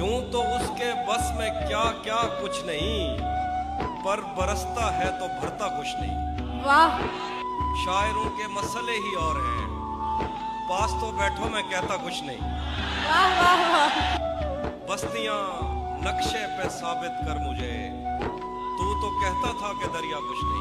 یوں تو اس کے بس میں کیا کیا کچھ نہیں پر برستا ہے تو بھرتا کچھ نہیں۔ واہ۔ شاعروں کے مسئلے ہی اور ہیں۔ پاس تو بیٹھو میں کہتا کچھ نہیں۔ واہ واہ واہ۔ بستیاں نقشے پہ ثابت کر مجھے۔ تو تو کہتا تھا کہ دریا کچھ نہیں۔